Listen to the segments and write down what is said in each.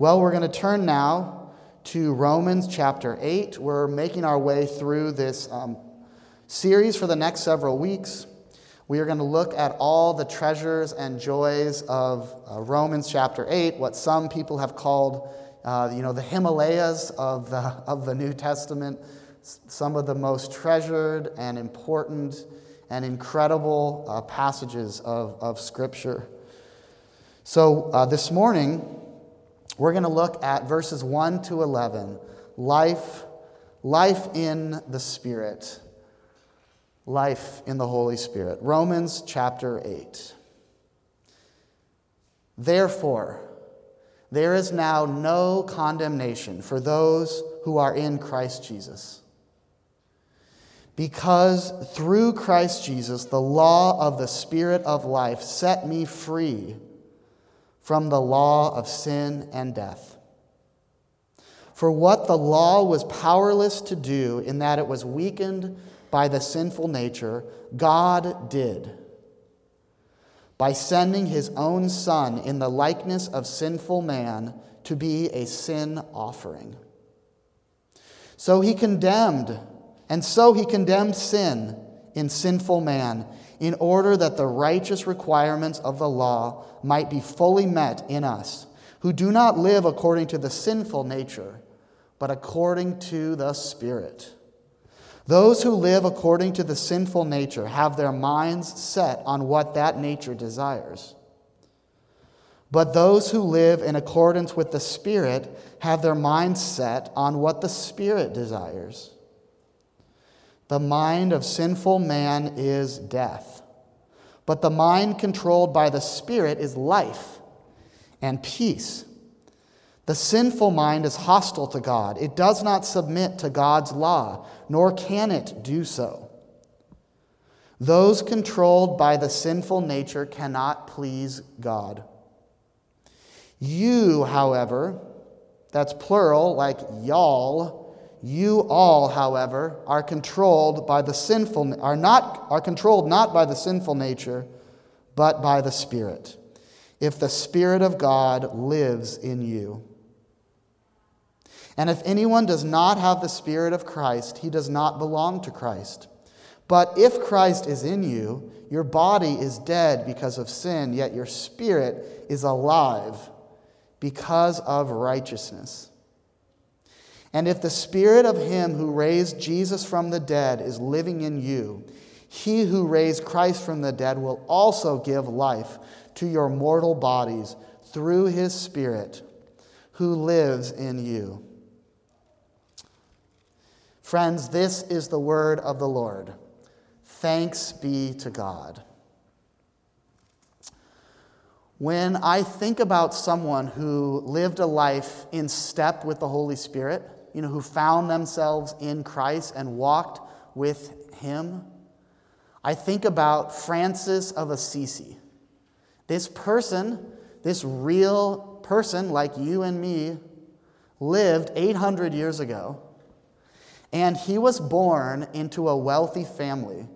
Well, we're going to turn now to Romans chapter 8. We're making our way through this um, series for the next several weeks. We are going to look at all the treasures and joys of uh, Romans chapter 8, what some people have called, uh, you know, the Himalayas of the, of the New Testament, some of the most treasured and important and incredible uh, passages of, of Scripture. So uh, this morning, we're going to look at verses 1 to 11 life, life in the Spirit, life in the Holy Spirit. Romans chapter 8. Therefore, there is now no condemnation for those who are in Christ Jesus. Because through Christ Jesus, the law of the Spirit of life set me free from the law of sin and death. For what the law was powerless to do, in that it was weakened by the sinful nature, God did. By sending his own Son in the likeness of sinful man to be a sin offering. So he condemned, and so he condemned sin in sinful man in order that the righteous requirements of the law might be fully met in us, who do not live according to the sinful nature, but according to the Spirit. Those who live according to the sinful nature have their minds set on what that nature desires. But those who live in accordance with the Spirit have their minds set on what the Spirit desires. The mind of sinful man is death, but the mind controlled by the Spirit is life and peace. The sinful mind is hostile to God. It does not submit to God's law, nor can it do so. Those controlled by the sinful nature cannot please God. You, however, that's plural, like y'all, you all, however, are controlled by the sinful are not are controlled not by the sinful nature, but by the Spirit. If the Spirit of God lives in you. And if anyone does not have the Spirit of Christ, he does not belong to Christ. But if Christ is in you, your body is dead because of sin, yet your spirit is alive because of righteousness. And if the spirit of him who raised Jesus from the dead is living in you, he who raised Christ from the dead will also give life to your mortal bodies through his spirit who lives in you. Friends, this is the word of the Lord. Thanks be to God. When I think about someone who lived a life in step with the Holy Spirit, you know, who found themselves in Christ and walked with him. I think about Francis of Assisi. This person, this real person like you and me, lived 800 years ago. And he was born into a wealthy family.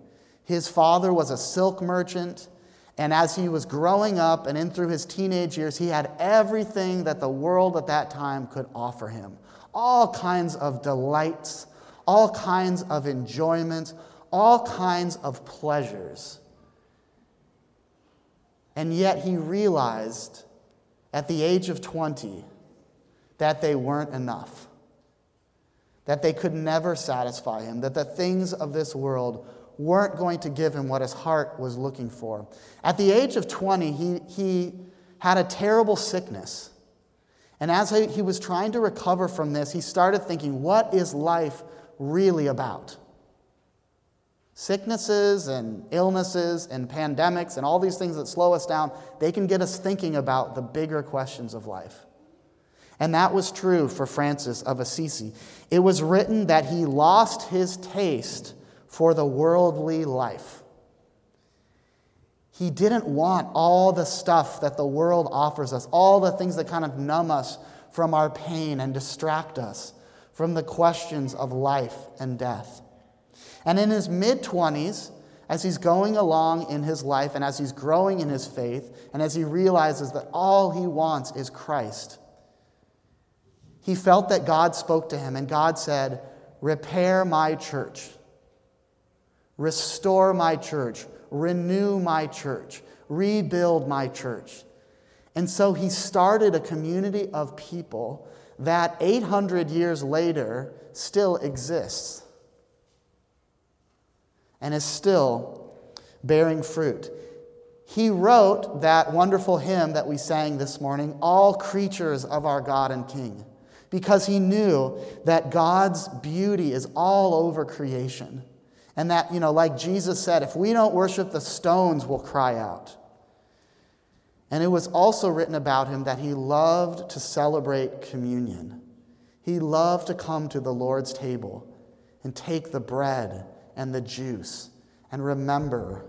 His father was a silk merchant. And as he was growing up and in through his teenage years, he had everything that the world at that time could offer him all kinds of delights, all kinds of enjoyments, all kinds of pleasures. And yet he realized at the age of 20 that they weren't enough, that they could never satisfy him, that the things of this world weren't going to give him what his heart was looking for. At the age of 20, he, he had a terrible sickness. And as he was trying to recover from this, he started thinking, what is life really about? Sicknesses and illnesses and pandemics and all these things that slow us down, they can get us thinking about the bigger questions of life. And that was true for Francis of Assisi. It was written that he lost his taste for the worldly life. He didn't want all the stuff that the world offers us, all the things that kind of numb us from our pain and distract us from the questions of life and death. And in his mid 20s, as he's going along in his life and as he's growing in his faith, and as he realizes that all he wants is Christ, he felt that God spoke to him, and God said, Repair my church, restore my church, renew my church, rebuild my church. And so he started a community of people that 800 years later still exists and is still bearing fruit. He wrote that wonderful hymn that we sang this morning, All Creatures of Our God and King, because he knew that God's beauty is all over creation. And that, you know, like Jesus said, if we don't worship, the stones will cry out. And it was also written about him that he loved to celebrate communion. He loved to come to the Lord's table and take the bread and the juice and remember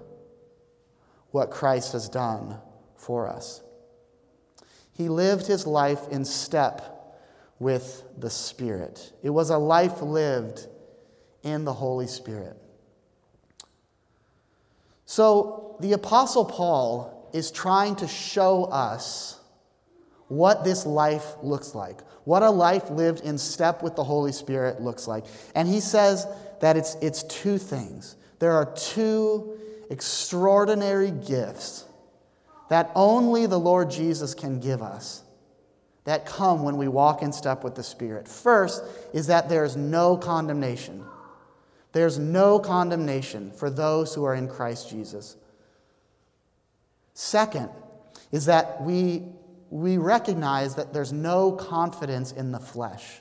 what Christ has done for us. He lived his life in step with the Spirit. It was a life lived in the Holy Spirit. So the Apostle Paul is trying to show us what this life looks like, what a life lived in step with the Holy Spirit looks like. And he says that it's, it's two things. There are two extraordinary gifts that only the Lord Jesus can give us that come when we walk in step with the Spirit. First is that there is no condemnation. There's no condemnation for those who are in Christ Jesus. Second is that we, we recognize that there's no confidence in the flesh,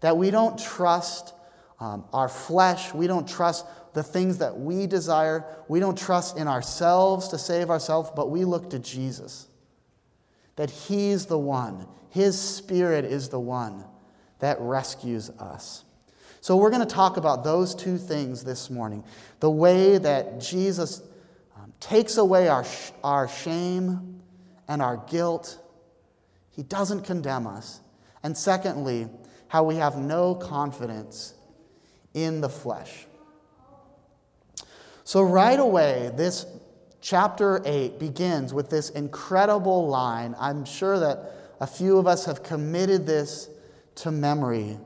that we don't trust um, our flesh, we don't trust the things that we desire, we don't trust in ourselves to save ourselves, but we look to Jesus. That He's the one, His Spirit is the one that rescues us. So, we're going to talk about those two things this morning the way that Jesus um, takes away our, sh- our shame and our guilt, He doesn't condemn us. And secondly, how we have no confidence in the flesh. So, right away, this chapter 8 begins with this incredible line. I'm sure that a few of us have committed this to memory.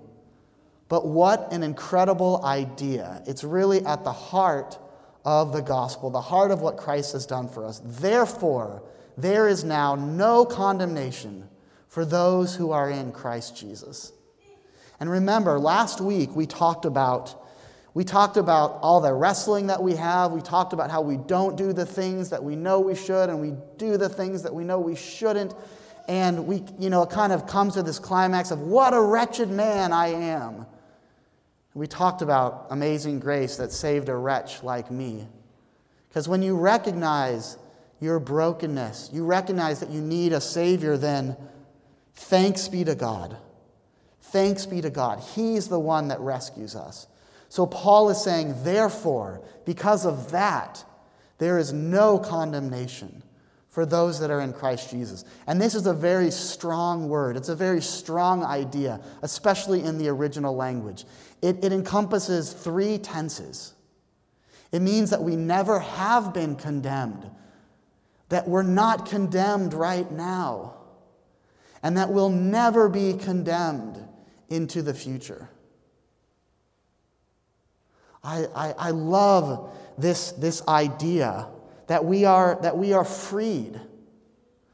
But what an incredible idea. It's really at the heart of the gospel, the heart of what Christ has done for us. Therefore, there is now no condemnation for those who are in Christ Jesus. And remember, last week we talked about we talked about all the wrestling that we have. We talked about how we don't do the things that we know we should and we do the things that we know we shouldn't. And we, you know, it kind of comes to this climax of what a wretched man I am. We talked about amazing grace that saved a wretch like me. Because when you recognize your brokenness, you recognize that you need a Savior, then thanks be to God. Thanks be to God. He's the one that rescues us. So Paul is saying, therefore, because of that, there is no condemnation for those that are in Christ Jesus. And this is a very strong word. It's a very strong idea, especially in the original language. It, it encompasses three tenses. It means that we never have been condemned, that we're not condemned right now, and that we'll never be condemned into the future. I, I, I love this, this idea that we, are, that we are freed,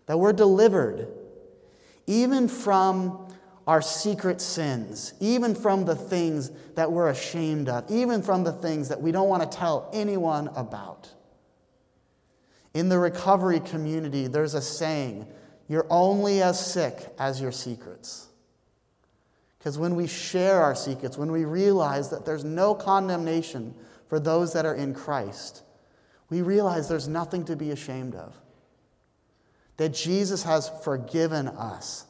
that we're delivered, even from our secret sins, even from the things that we're ashamed of, even from the things that we don't want to tell anyone about. In the recovery community, there's a saying you're only as sick as your secrets. Because when we share our secrets, when we realize that there's no condemnation for those that are in Christ, we realize there's nothing to be ashamed of. That Jesus has forgiven us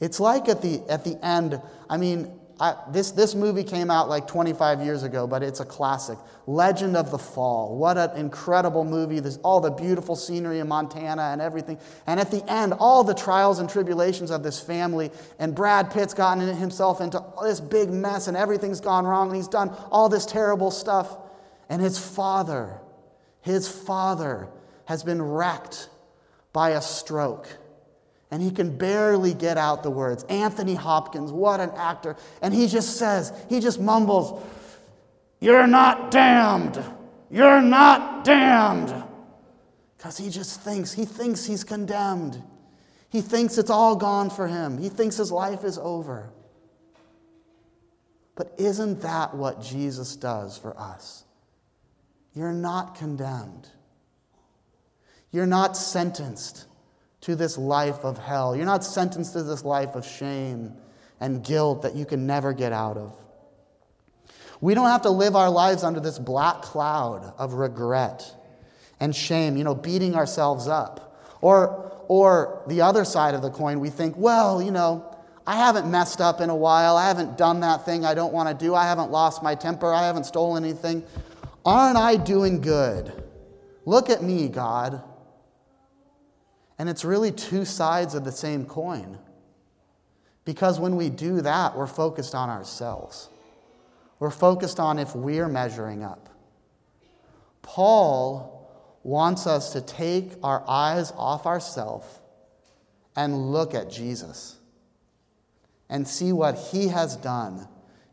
it's like at the, at the end, I mean, I, this, this movie came out like 25 years ago, but it's a classic. Legend of the Fall. What an incredible movie. There's all the beautiful scenery in Montana and everything. And at the end, all the trials and tribulations of this family, and Brad Pitt's gotten himself into this big mess, and everything's gone wrong, and he's done all this terrible stuff. And his father, his father, has been wrecked by a stroke And he can barely get out the words. Anthony Hopkins, what an actor. And he just says, he just mumbles, You're not damned. You're not damned. Because he just thinks, he thinks he's condemned. He thinks it's all gone for him. He thinks his life is over. But isn't that what Jesus does for us? You're not condemned. You're not sentenced to this life of hell. You're not sentenced to this life of shame and guilt that you can never get out of. We don't have to live our lives under this black cloud of regret and shame, you know, beating ourselves up. Or, or the other side of the coin, we think, well, you know, I haven't messed up in a while. I haven't done that thing I don't want to do. I haven't lost my temper. I haven't stolen anything. Aren't I doing good? Look at me, God. And it's really two sides of the same coin. Because when we do that, we're focused on ourselves. We're focused on if we're measuring up. Paul wants us to take our eyes off ourselves and look at Jesus and see what he has done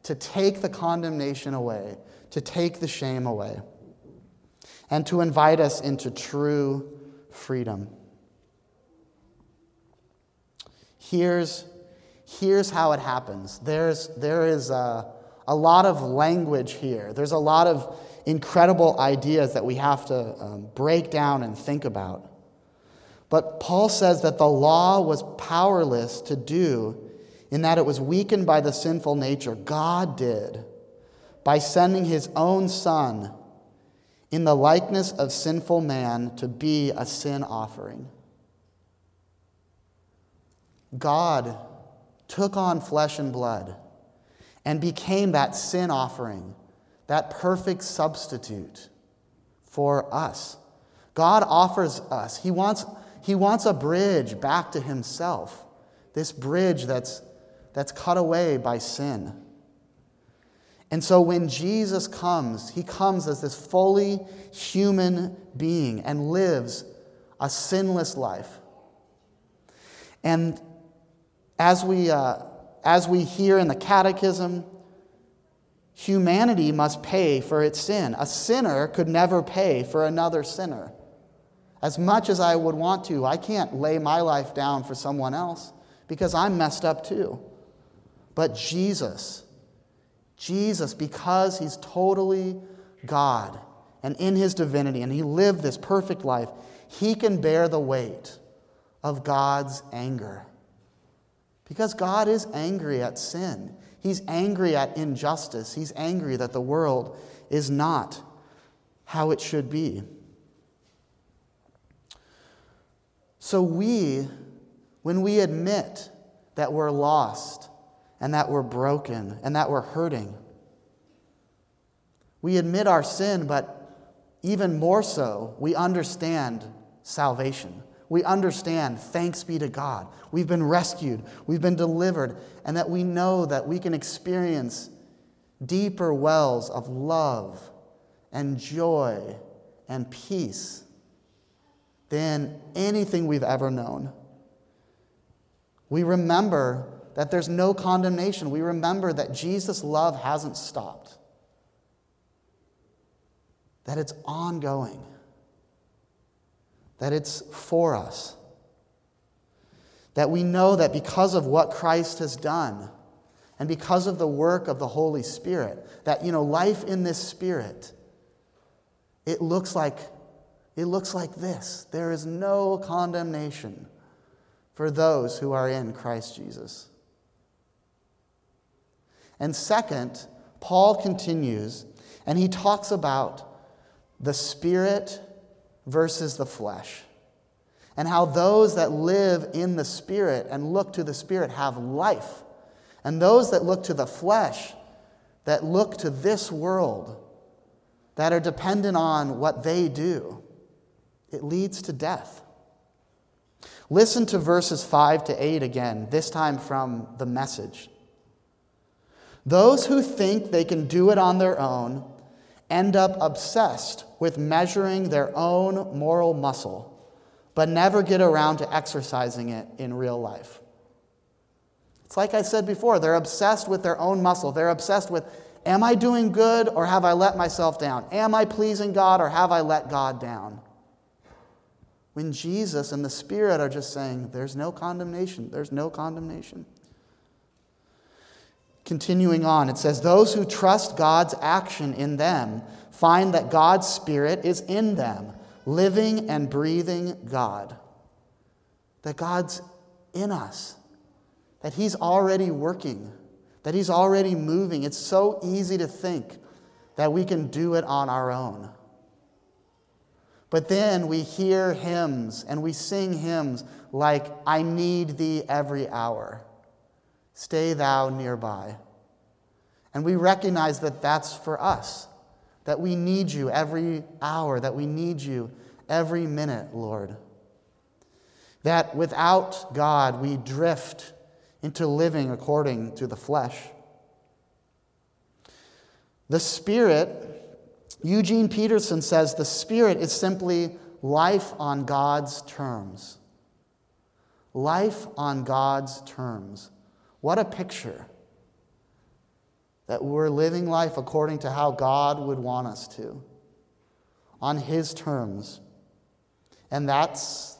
to take the condemnation away, to take the shame away, and to invite us into true freedom. Here's, here's how it happens there's, there is a, a lot of language here, there's a lot of incredible ideas that we have to um, break down and think about. But Paul says that the law was powerless to do in that it was weakened by the sinful nature. God did by sending his own Son in the likeness of sinful man to be a sin offering. God took on flesh and blood and became that sin offering that perfect substitute for us. God offers us, He wants, he wants a bridge back to Himself, this bridge that's, that's cut away by sin. And so when Jesus comes, He comes as this fully human being and lives a sinless life. And as we, uh, as we hear in the Catechism, humanity must pay for its sin. A sinner could never pay for another sinner. As much as I would want to, I can't lay my life down for someone else because I'm messed up too. But Jesus, Jesus, because he's totally God and in his divinity, and he lived this perfect life, he can bear the weight of God's anger. Because God is angry at sin. He's angry at injustice. He's angry that the world is not how it should be. So, we, when we admit that we're lost and that we're broken and that we're hurting, we admit our sin, but even more so, we understand salvation. We understand, thanks be to God, we've been rescued, we've been delivered, and that we know that we can experience deeper wells of love and joy and peace than anything we've ever known. We remember that there's no condemnation. We remember that Jesus' love hasn't stopped, that it's ongoing that it's for us. That we know that because of what Christ has done and because of the work of the Holy Spirit, that, you know, life in this Spirit, it looks like, it looks like this. There is no condemnation for those who are in Christ Jesus. And second, Paul continues and he talks about the Spirit versus the flesh. And how those that live in the Spirit and look to the Spirit have life. And those that look to the flesh, that look to this world, that are dependent on what they do, it leads to death. Listen to verses 5 to 8 again, this time from the message. Those who think they can do it on their own end up obsessed with measuring their own moral muscle but never get around to exercising it in real life. It's like I said before, they're obsessed with their own muscle. They're obsessed with, am I doing good or have I let myself down? Am I pleasing God or have I let God down? When Jesus and the Spirit are just saying, there's no condemnation, there's no condemnation. Continuing on, it says, Those who trust God's action in them find that God's Spirit is in them, living and breathing God. That God's in us that He's already working, that He's already moving. It's so easy to think that we can do it on our own. But then we hear hymns and we sing hymns like, I need thee every hour. Stay thou nearby. And we recognize that that's for us, that we need you every hour, that we need you every minute, Lord. That without God, we drift into living according to the flesh. The Spirit, Eugene Peterson says, the Spirit is simply life on God's terms. Life on God's terms. What a picture that we're living life according to how God would want us to, on His terms. And that's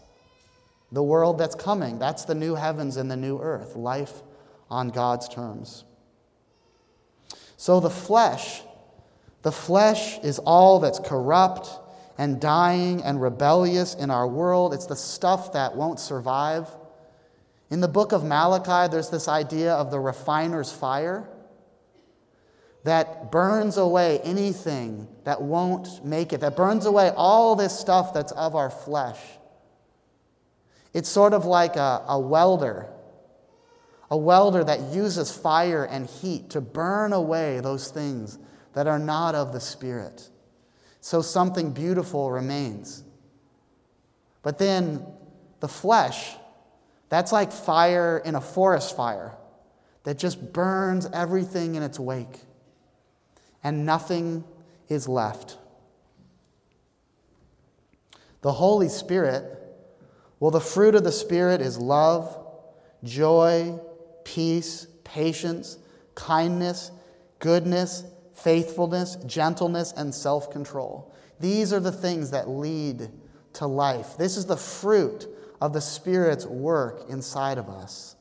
the world that's coming. That's the new heavens and the new earth, life on God's terms. So the flesh, the flesh is all that's corrupt and dying and rebellious in our world. It's the stuff that won't survive. In the book of Malachi, there's this idea of the refiner's fire that burns away anything that won't make it, that burns away all this stuff that's of our flesh. It's sort of like a, a welder, a welder that uses fire and heat to burn away those things that are not of the Spirit. So something beautiful remains. But then the flesh, that's like fire in a forest fire that just burns everything in its wake, and nothing is left. The Holy Spirit well, the fruit of the Spirit is love, joy, peace, patience, kindness, goodness, faithfulness, gentleness, and self control. These are the things that lead to life. This is the fruit of the Spirit's work inside of us.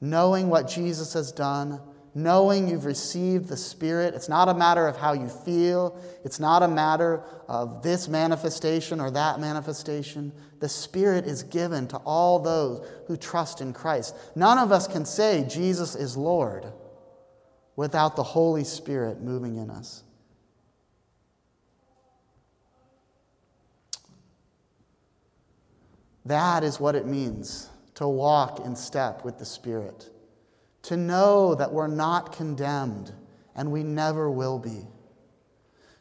Knowing what Jesus has done, knowing you've received the Spirit. It's not a matter of how you feel, it's not a matter of this manifestation or that manifestation. The Spirit is given to all those who trust in Christ. None of us can say Jesus is Lord without the Holy Spirit moving in us. That is what it means to walk in step with the Spirit to know that we're not condemned and we never will be.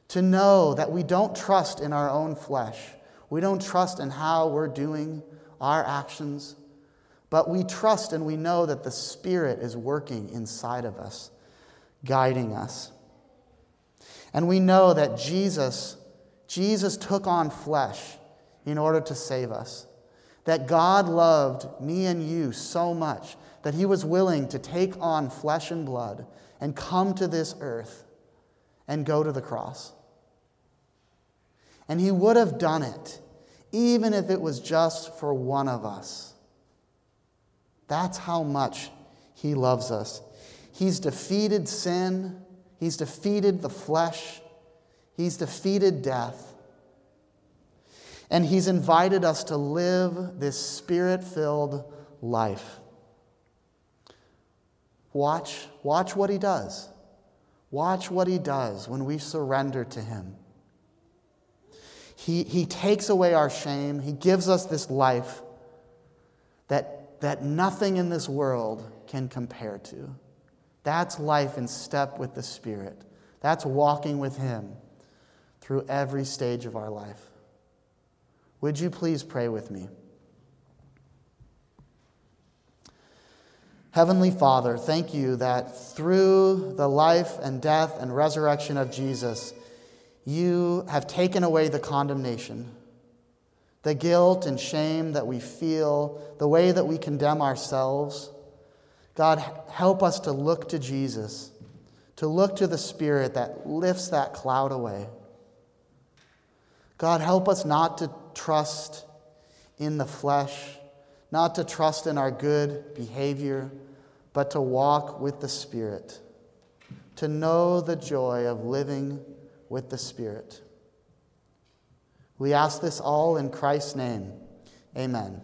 To know that we don't trust in our own flesh, we don't trust in how we're doing our actions, but we trust and we know that the Spirit is working inside of us, guiding us. And we know that Jesus, Jesus took on flesh in order to save us. That God loved me and you so much that he was willing to take on flesh and blood and come to this earth and go to the cross. And he would have done it even if it was just for one of us. That's how much he loves us. He's defeated sin, he's defeated the flesh, he's defeated death. And he's invited us to live this spirit filled life. Watch, watch what he does. Watch what he does when we surrender to him. He, he takes away our shame. He gives us this life that, that nothing in this world can compare to. That's life in step with the Spirit. That's walking with Him through every stage of our life. Would you please pray with me? Heavenly Father, thank you that through the life and death and resurrection of Jesus, you have taken away the condemnation. the guilt and shame that we feel, the way that we condemn ourselves. God, help us to look to Jesus, to look to the Spirit that lifts that cloud away. God, help us not to trust in the flesh, not to trust in our good behavior, but to walk with the Spirit, to know the joy of living with the Spirit. We ask this all in Christ's name. Amen.